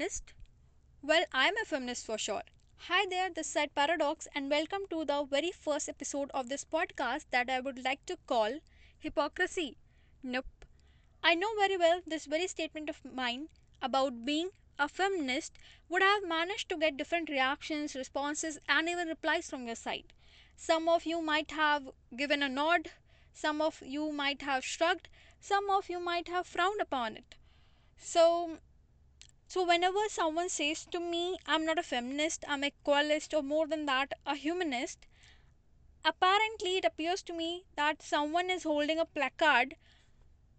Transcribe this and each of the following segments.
feminist? Well, I'm a feminist for sure. Hi there, this is Paradox, and welcome to the very first episode of this podcast that I would like to call Hypocrisy. Nope. I know very well this very statement of mine about being a feminist would have managed to get different reactions, responses, and even replies from your side. Some of you might have given a nod, some of you might have shrugged, some of you might have frowned upon it. So, so, whenever someone says to me, I'm not a feminist, I'm a equalist, or more than that, a humanist, apparently it appears to me that someone is holding a placard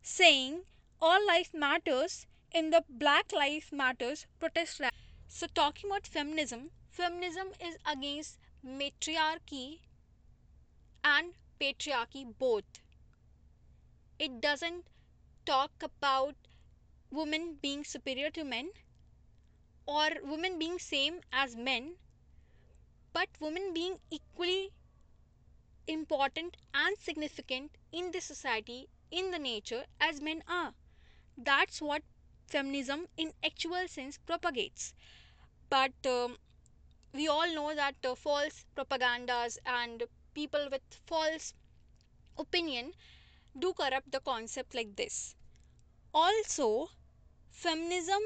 saying all life matters in the Black Lives Matters protest rally. So, talking about feminism, feminism is against matriarchy and patriarchy both. It doesn't talk about women being superior to men or women being same as men but women being equally important and significant in the society in the nature as men are. That's what feminism in actual sense propagates. But um, we all know that uh, false propagandas and people with false opinion do corrupt the concept like this. Also feminism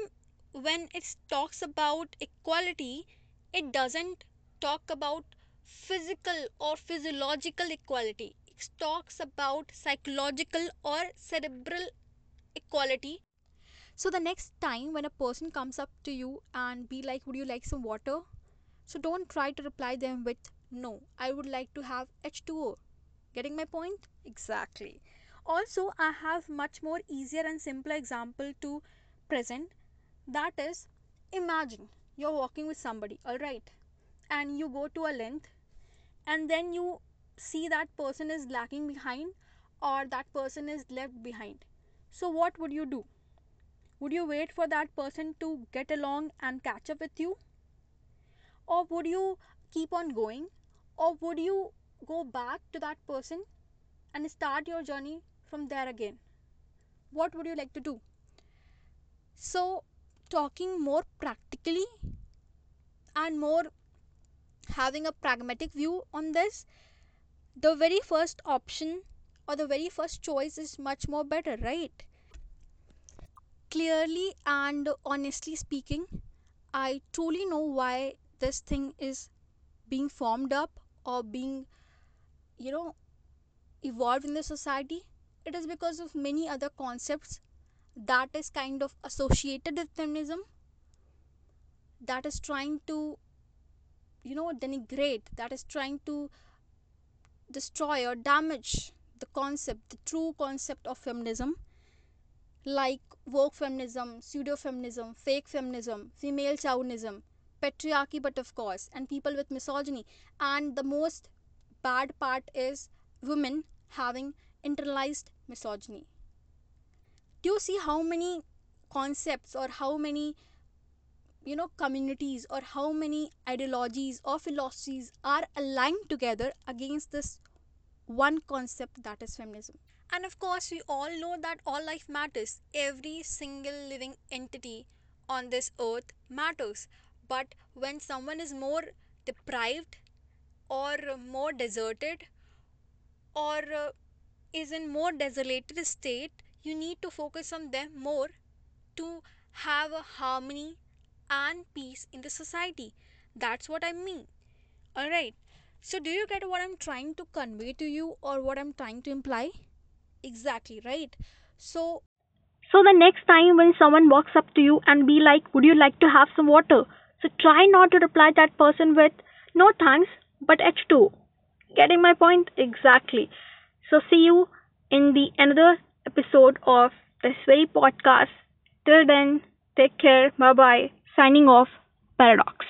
when it talks about equality it doesn't talk about physical or physiological equality. It talks about psychological or cerebral equality. So the next time when a person comes up to you and be like would you like some water? So don't try to reply them with no i would like to have h2o getting my point? Exactly. Also i have much more easier and simpler example to present that is imagine you're walking with somebody all right and you go to a length and then you see that person is lagging behind or that person is left behind. So what would you do? Would you wait for that person to get along and catch up with you? Or would you keep on going? Or would you go back to that person and start your journey from there again? What would you like to do so talking more practically and more having a pragmatic view on this the very first option or the very first choice is much more better right? Clearly and honestly speaking i truly know why this thing is being formed up or being you know evolved in the society. It is because of many other concepts that is kind of associated with feminism that is trying to you know denigrate that is trying to destroy or damage the concept the true concept of feminism like woke feminism pseudo feminism fake feminism female chauvinism patriarchy but of course and people with misogyny. And the most bad part is women having internalized misogyny do you see how many concepts or how many you know communities or how many ideologies or philosophies are aligned together against this one concept that is feminism? And of course we all know that all life matters. Every single living entity on this earth matters. But when someone is more deprived or more deserted or uh, is in more desolated state you need to focus on them more to have a harmony and peace in the society. That's what i mean. All right. So do you get what i'm trying to convey to you or what i'm trying to imply? Exactly right. So so the next time when someone walks up to you and be like would you like to have some water? So try not to reply that person with no thanks but h2 getting my point? Exactly. So see you in the another episode of this very podcast. Till then, take care. Bye bye. Signing off, Paradox.